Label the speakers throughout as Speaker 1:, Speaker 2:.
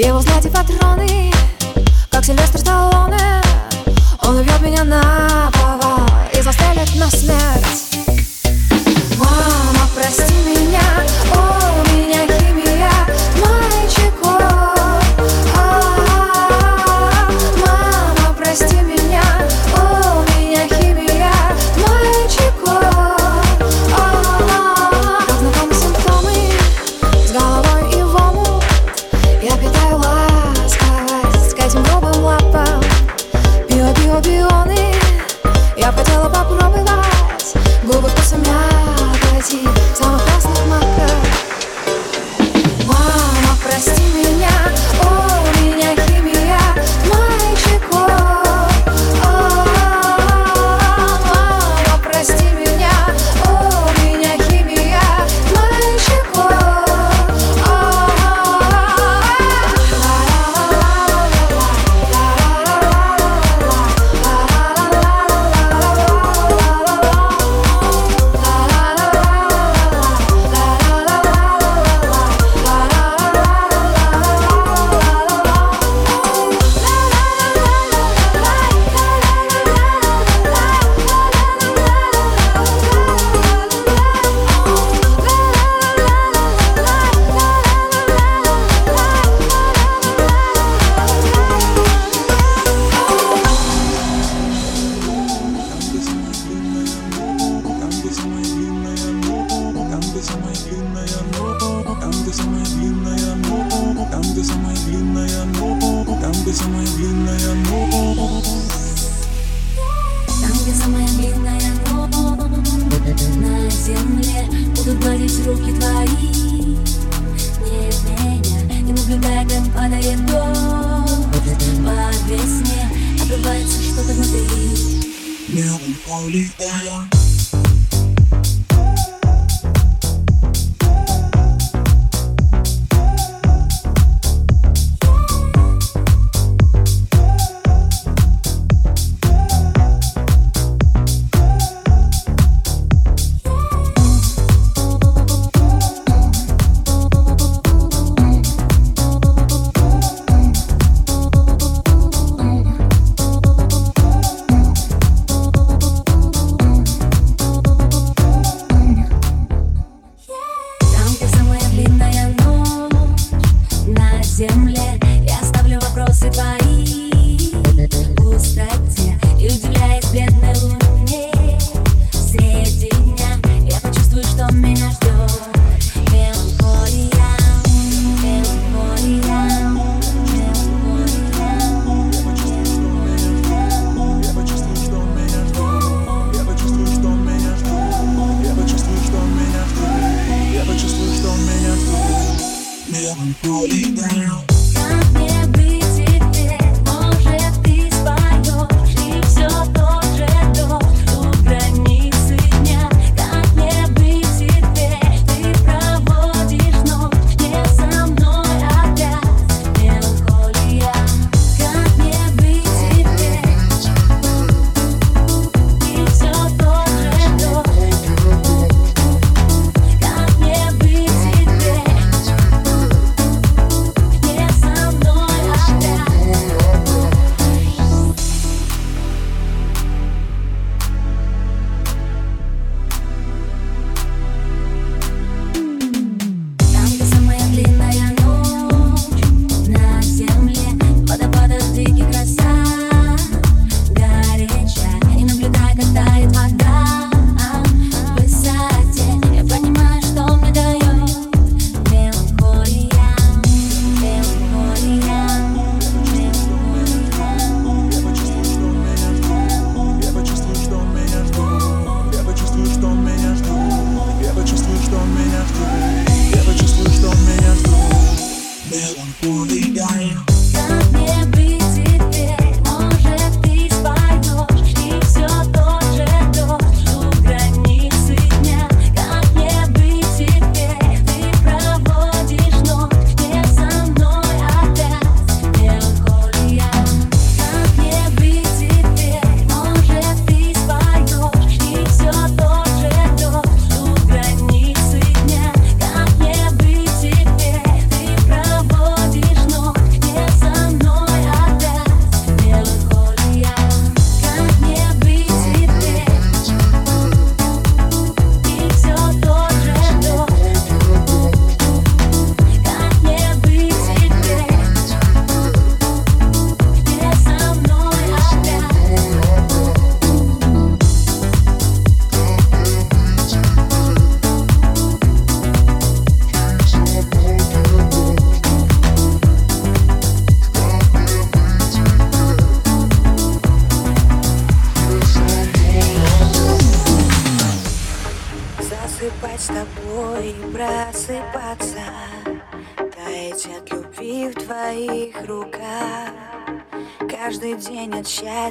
Speaker 1: головой и в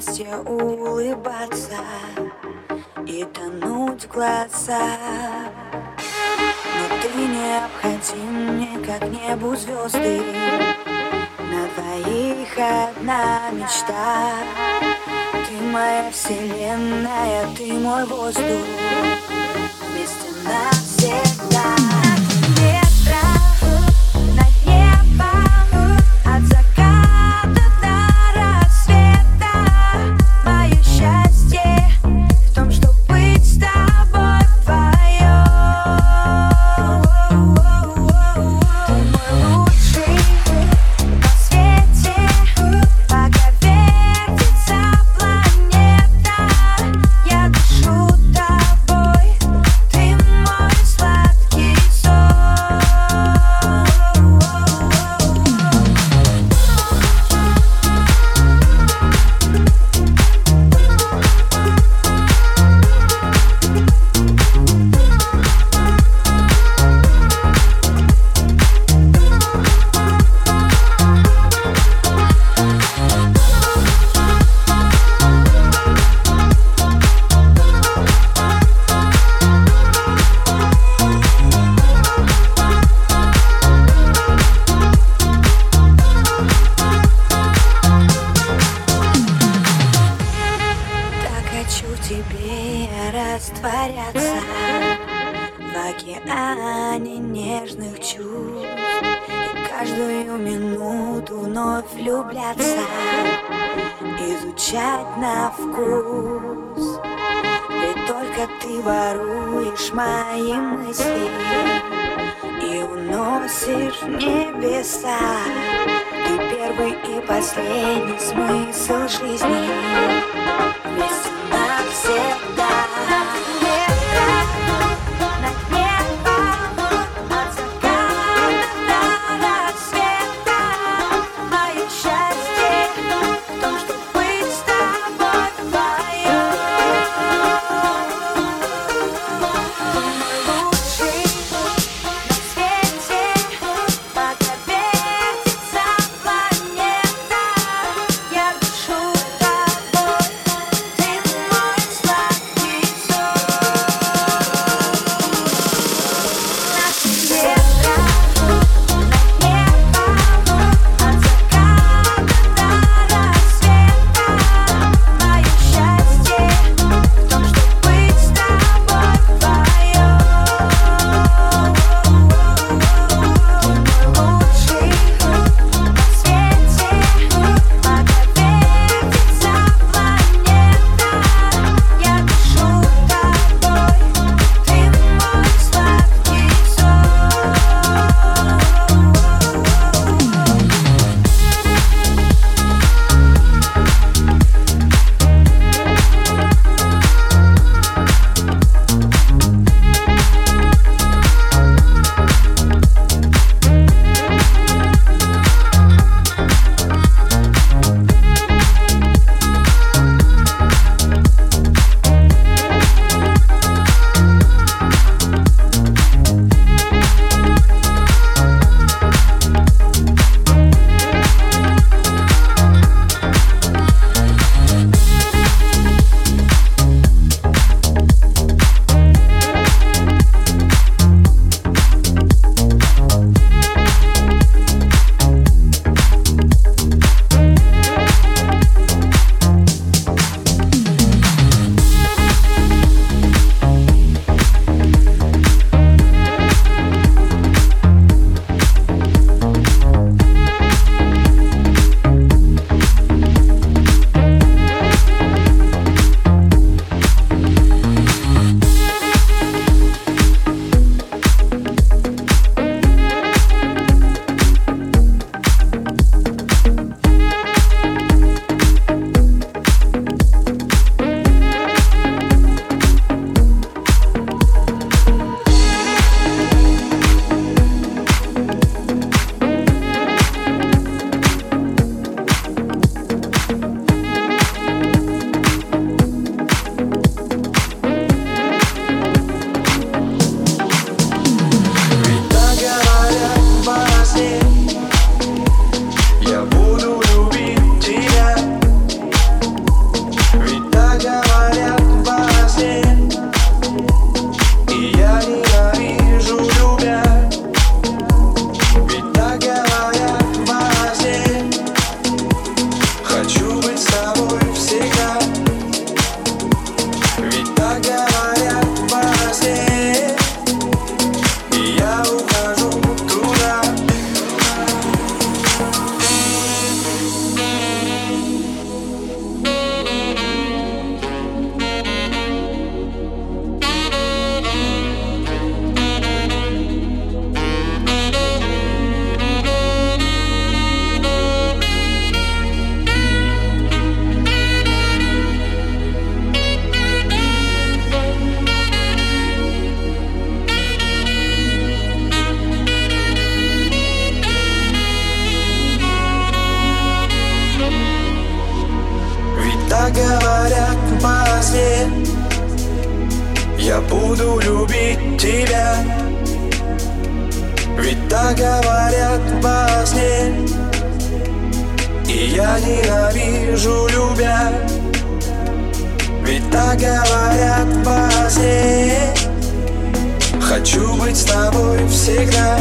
Speaker 2: счастье улыбаться и тонуть в глаза. Но ты необходим мне как небу звезды, на твоих одна мечта. Ты моя вселенная, ты мой воздух. Я
Speaker 3: буду любить тебя. Ведь так говорят во сне. И я ненавижу любя. Ведь так говорят во сне. Хочу быть с тобой всегда.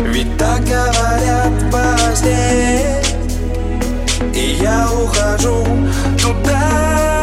Speaker 3: Ведь так говорят во сне. И я ухожу туда.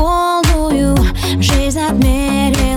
Speaker 1: Нашу полную жизнь отмерила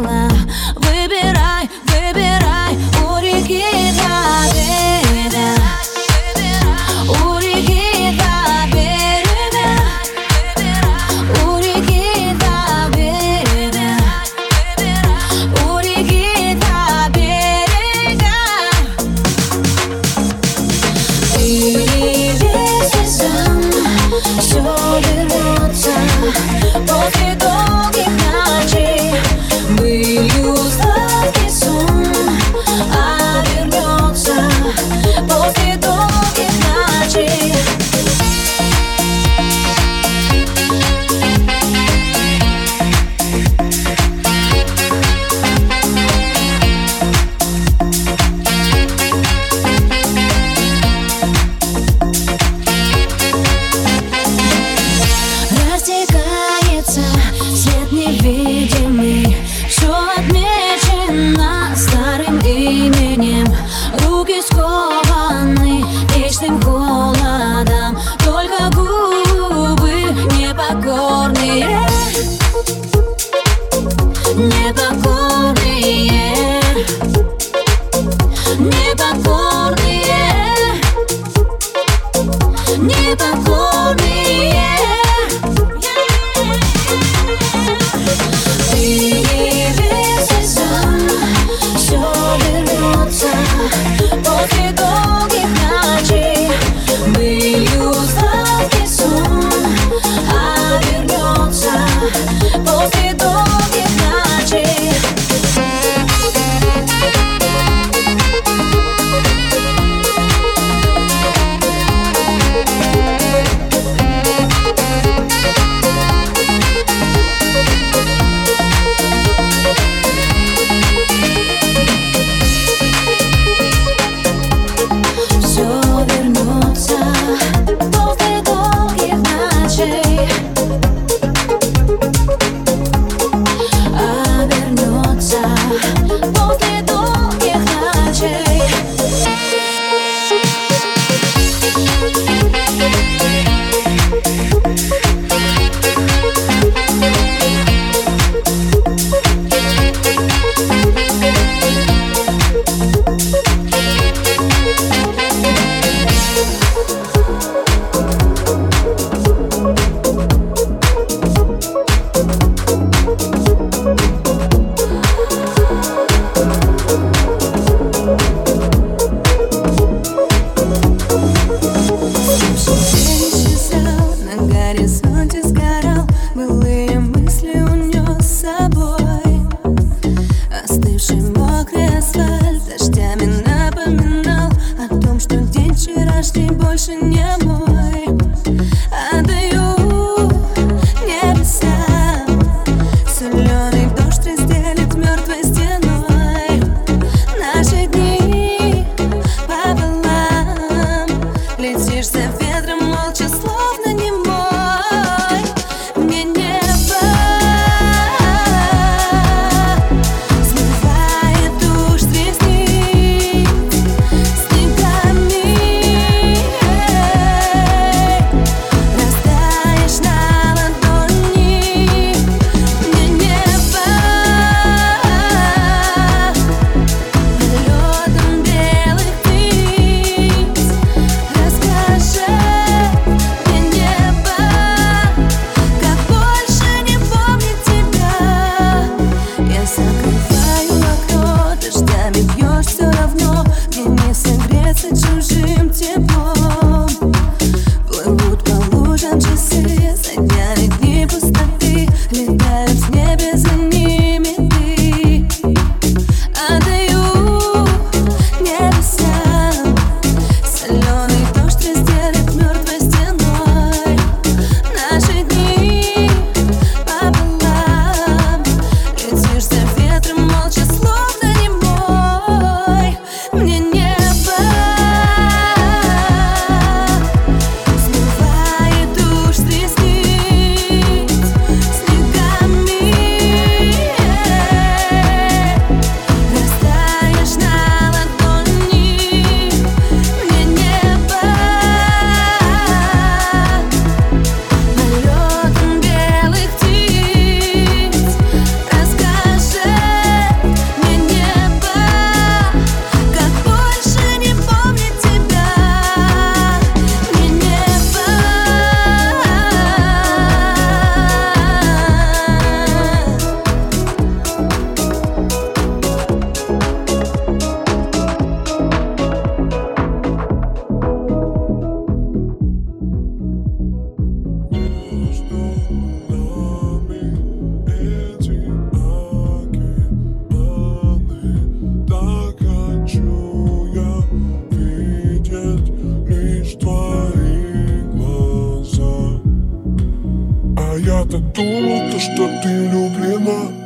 Speaker 1: А
Speaker 4: я-то думал, то, что ты влюблена.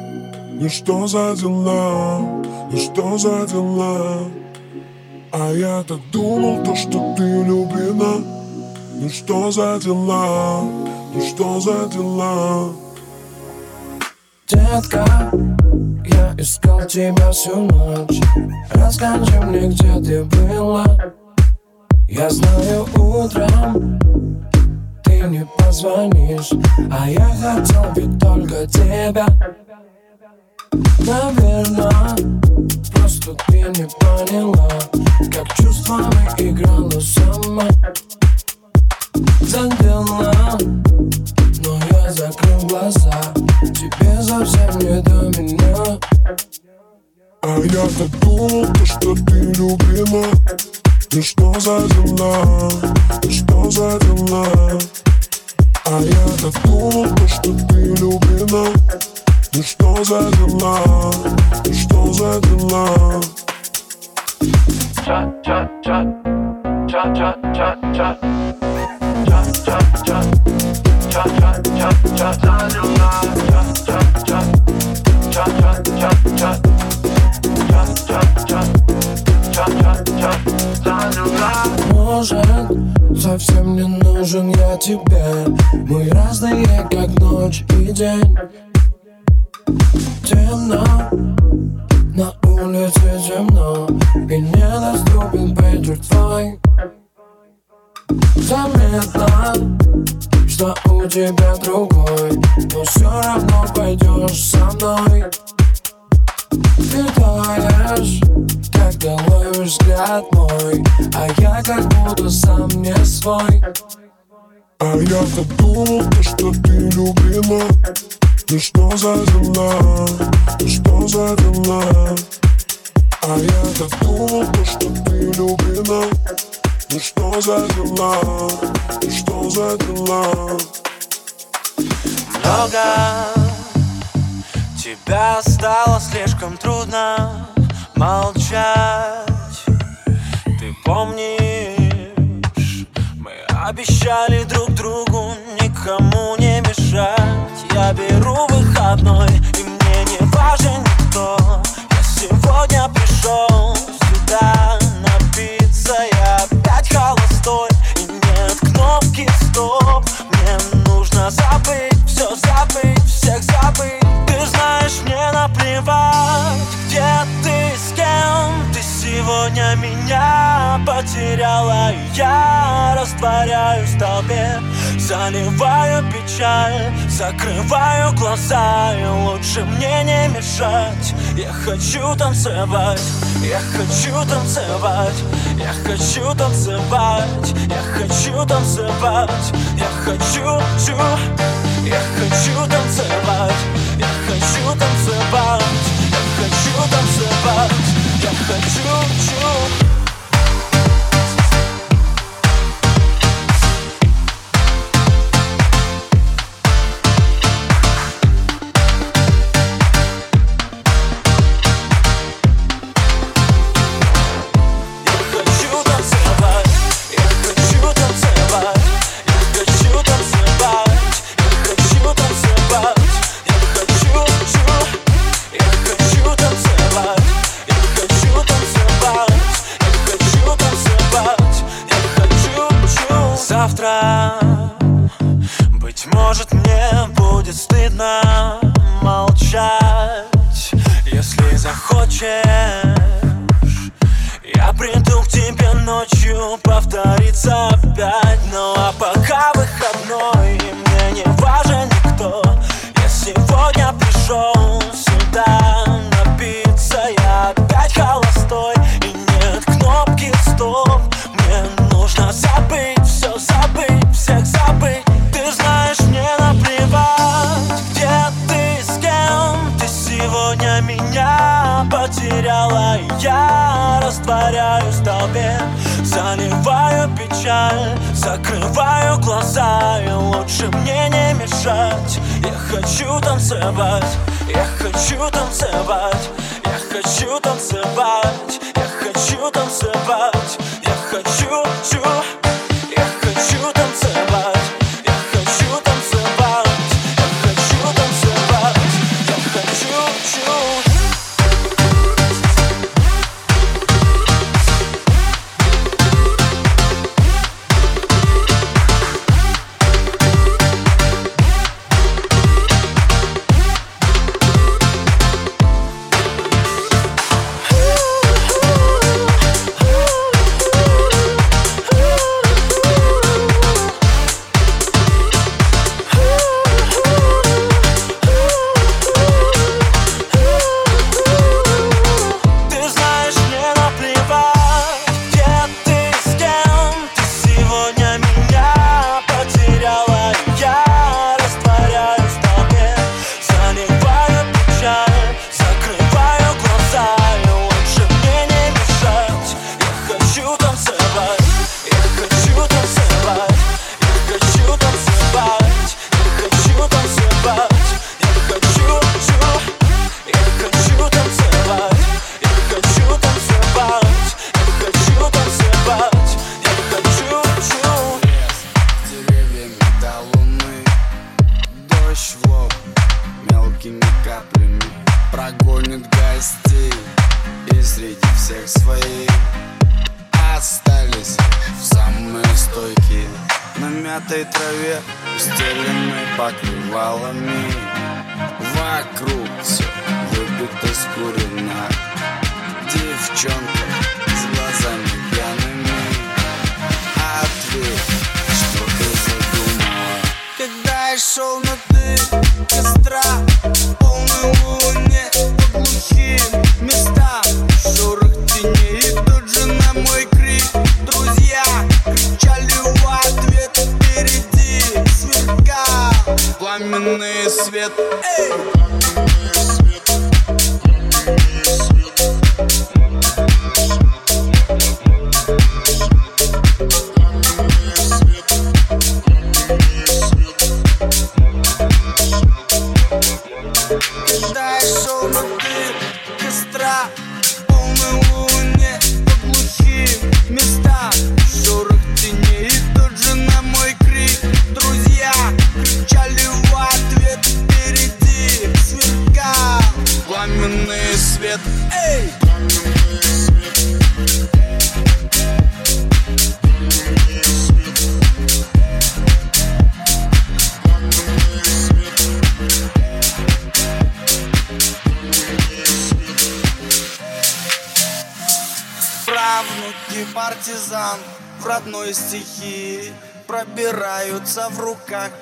Speaker 4: Ну что за дела, ну что за дела? А я-то думал, то, что ты влюблена. Ну что за дела, ну что за дела?
Speaker 5: Детка, я искал тебя всю ночь. Расскажи мне, где ты была? Я знаю, утром ты не позвонишь А я хотел ведь только тебя. Наверное, просто ты не поняла Как чувствами играла сама. Задела но я закрыл глаза Тебе совсем не до меня.
Speaker 4: А я-то думал, то, что ты влюблена Ну что за дела, ну что за дела А я-то думал, то, что ты влюблена Ну что за дела, ну что за дела
Speaker 5: Чат, чат, чат Чат, чат, чат, чат Чат, чат, Может, совсем не нужен я тебе. Мы разные, как ночь и день. Темно на улице темно. И недоступен пейджер твой. Заметно, что у тебя другой. Но все равно пойдешь со мной. Ты таешь, когда ловишь взгляд мой А я как будто сам не свой.
Speaker 4: А я-то думал, то, что ты влюблена Ну что за дела, ну что за дела А я-то думал, то, что ты влюблена Ну что за дела, ну что за дела
Speaker 3: много. Тебя стало слишком трудно молчать. Ты помнишь, мы обещали друг другу никому не мешать. Я беру выходной, потеряла я растворяюсь в толпе Заливаю печаль, закрываю глаза И лучше мне не мешать. Я хочу танцевать, я хочу танцевать Я хочу танцевать, я хочу танцевать Я хочу, чу, я хочу танцевать Я хочу танцевать, я хочу танцевать Я хочу, чу лучше мне не мешать. Я хочу танцевать, я хочу танцевать Я хочу танцевать, я хочу танцевать
Speaker 6: dançando.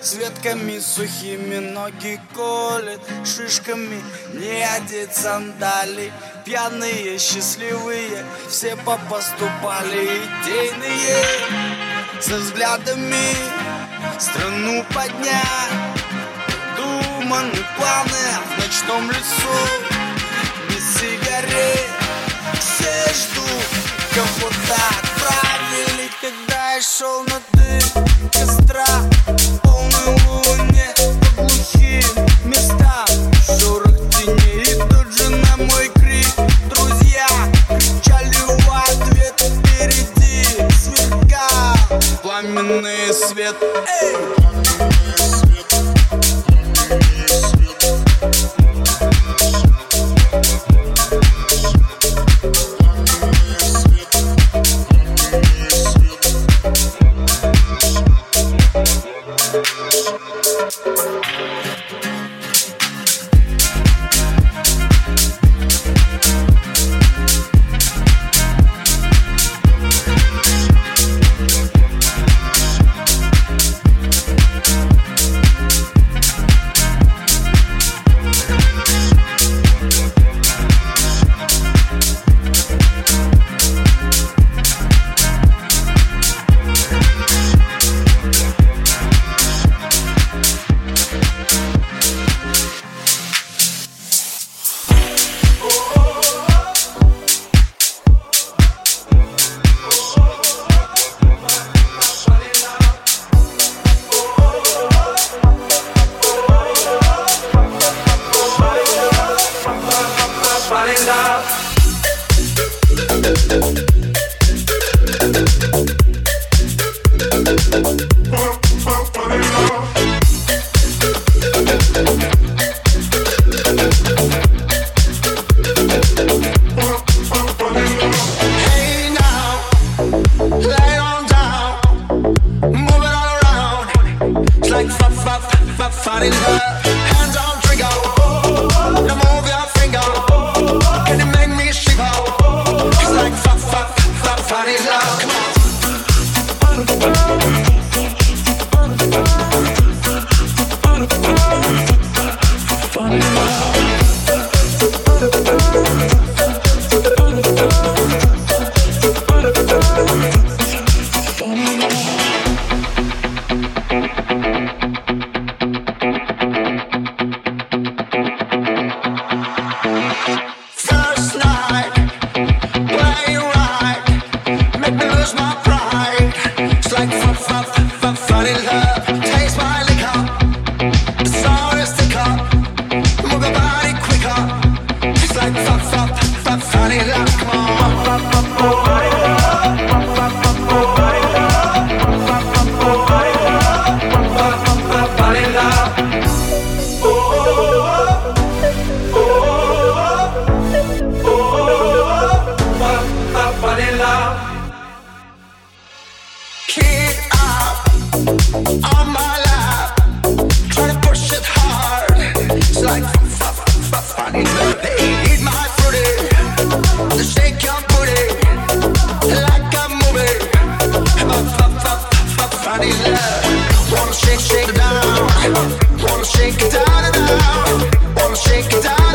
Speaker 6: С ветками сухими ноги колет Шишками не одеть сандали. Пьяные, счастливые Все попоступали. Идейные Со взглядами Страну поднять. Думаны планы В ночном лесу. Без сигарет Все ждут Кого-то отправили. Когда я шел на дым костра
Speaker 7: Hey.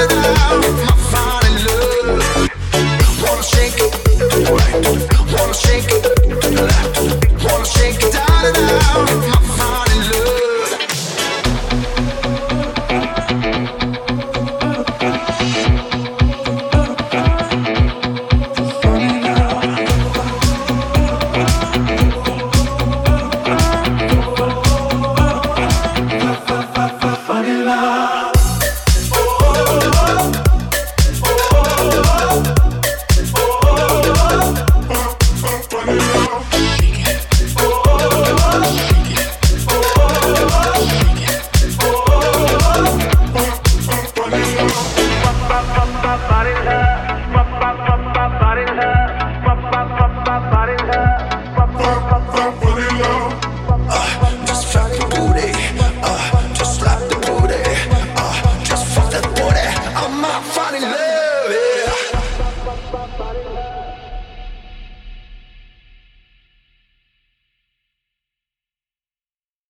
Speaker 7: now.